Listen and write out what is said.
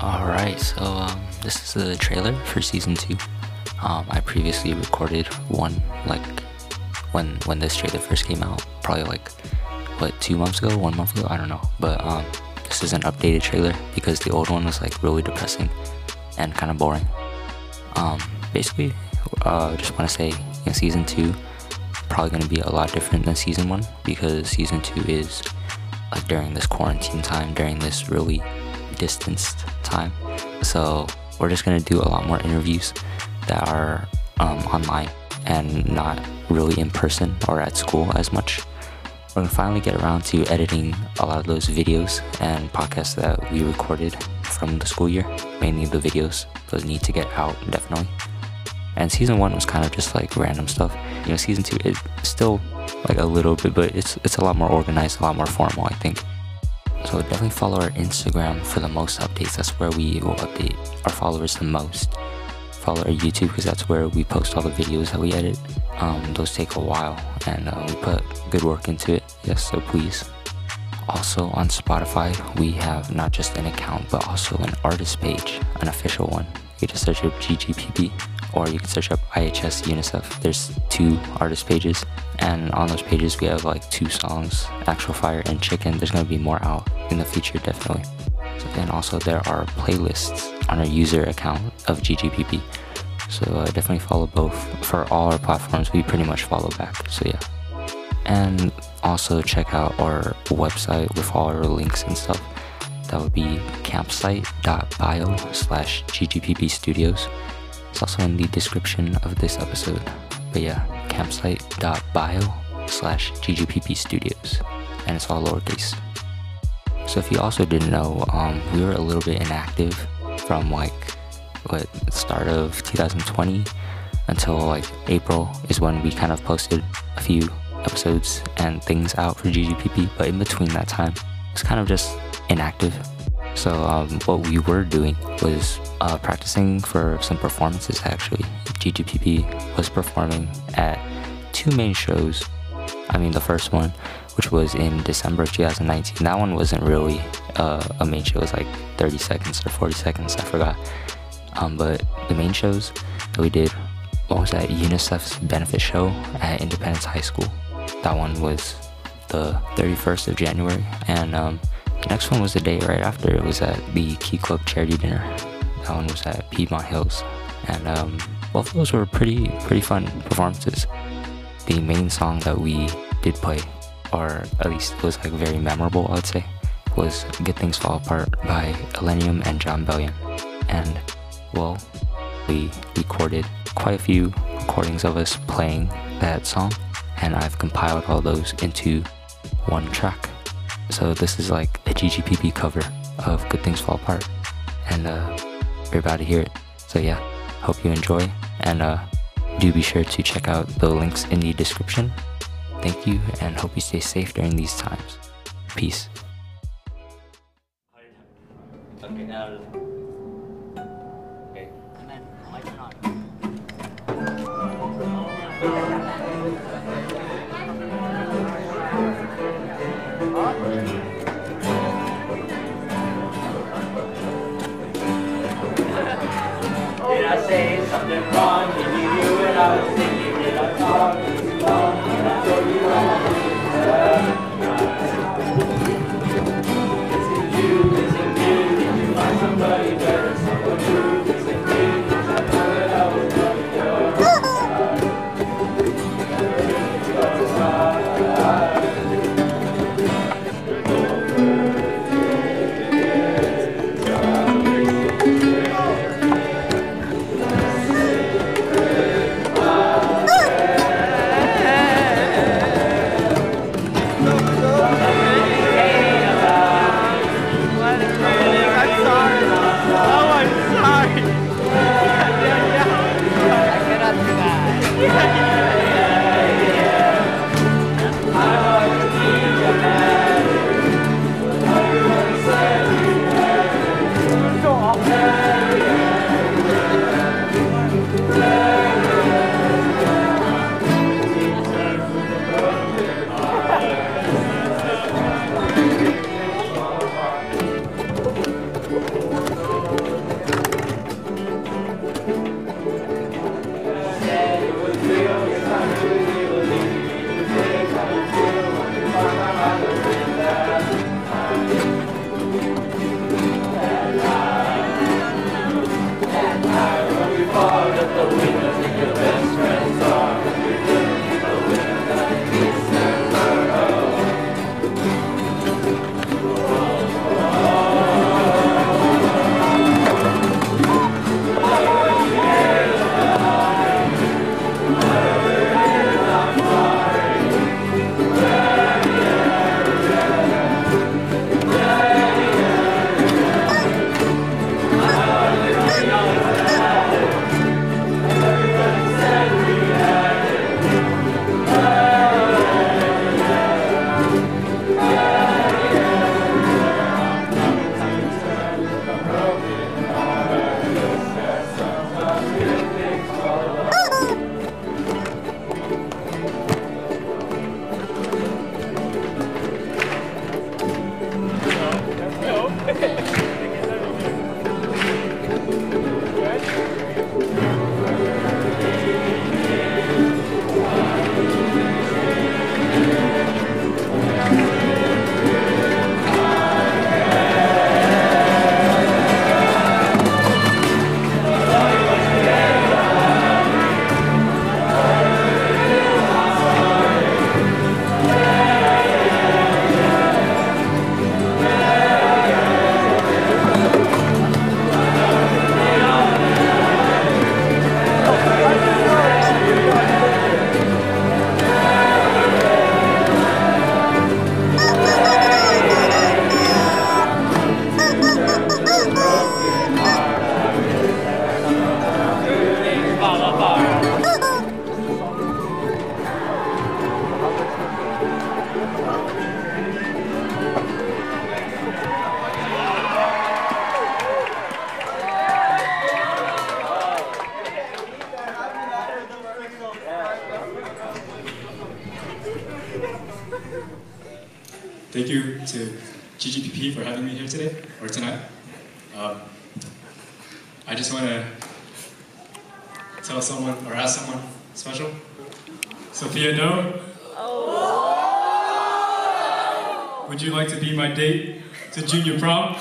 Alright, so um, this is the trailer for season two. Um, I previously recorded one like when when this trailer first came out, probably like what two months ago, one month ago, I don't know. But um, this is an updated trailer because the old one was like really depressing and kind of boring. Um, basically, uh, just want to say in season two, probably going to be a lot different than season one because season two is like during this quarantine time, during this really distanced time. So we're just gonna do a lot more interviews that are um, online and not really in person or at school as much. We're gonna finally get around to editing a lot of those videos and podcasts that we recorded from the school year, mainly the videos. Those need to get out definitely. And season one was kind of just like random stuff. You know, season two is still like a little bit, but it's it's a lot more organized, a lot more formal, I think. So definitely follow our Instagram for the most updates. That's where we will update our followers the most. Follow our YouTube because that's where we post all the videos that we edit. Um, those take a while and uh, we put good work into it. Yes, so please. Also on Spotify, we have not just an account but also an artist page, an official one. You just search up GGPP or you can search up IHS UNICEF. There's two artist pages, and on those pages we have like two songs, Actual Fire and Chicken. There's gonna be more out in the future, definitely. And also there are playlists on our user account of GGPP. So uh, definitely follow both. For all our platforms, we pretty much follow back. So yeah. And also check out our website with all our links and stuff. That would be campsite.bio slash ggpp studios. It's also in the description of this episode. But yeah, campsite.bio slash ggpp studios. And it's all lowercase. So if you also didn't know, um, we were a little bit inactive from like what start of 2020 until like April is when we kind of posted a few episodes and things out for GGPP. But in between that time, it's kind of just inactive. So um, what we were doing was uh, practicing for some performances. Actually, GGPP was performing at two main shows. I mean, the first one, which was in December of 2019. That one wasn't really uh, a main show. It was like 30 seconds or 40 seconds. I forgot. Um, but the main shows that we did, what was that? UNICEF's benefit show at Independence High School. That one was the 31st of January, and um, next one was the day right after. It was at the Key Club charity dinner. That one was at Piedmont Hills, and um, both of those were pretty pretty fun performances. The main song that we did play, or at least was like very memorable, I would say, was "Good Things Fall Apart" by Illenium and Jon Bellion, and well, we recorded quite a few recordings of us playing that song, and I've compiled all those into one track. So this is like a GGPP cover of Good Things Fall Apart, and uh, you're about to hear it. So yeah, hope you enjoy, and uh, do be sure to check out the links in the description. Thank you, and hope you stay safe during these times. Peace. Okay. Thank you to GGPP for having me here today or tonight. Um, I just want to tell someone or ask someone special. Sophia, no. Would you like to be my date to junior prom?